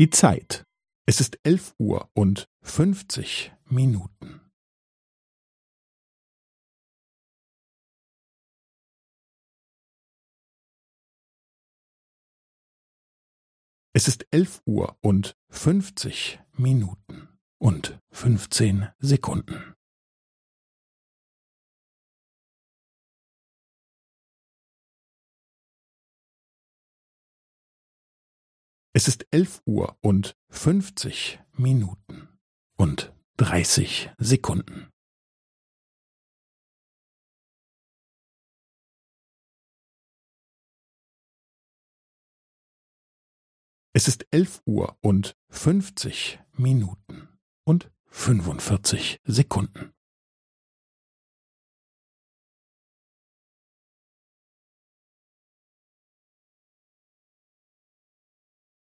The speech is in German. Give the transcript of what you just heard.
Die Zeit. Es ist elf Uhr und fünfzig Minuten. Es ist elf Uhr und fünfzig Minuten und fünfzehn Sekunden. Es ist elf Uhr und fünfzig Minuten und dreißig Sekunden. Es ist elf Uhr und fünfzig Minuten und fünfundvierzig Sekunden.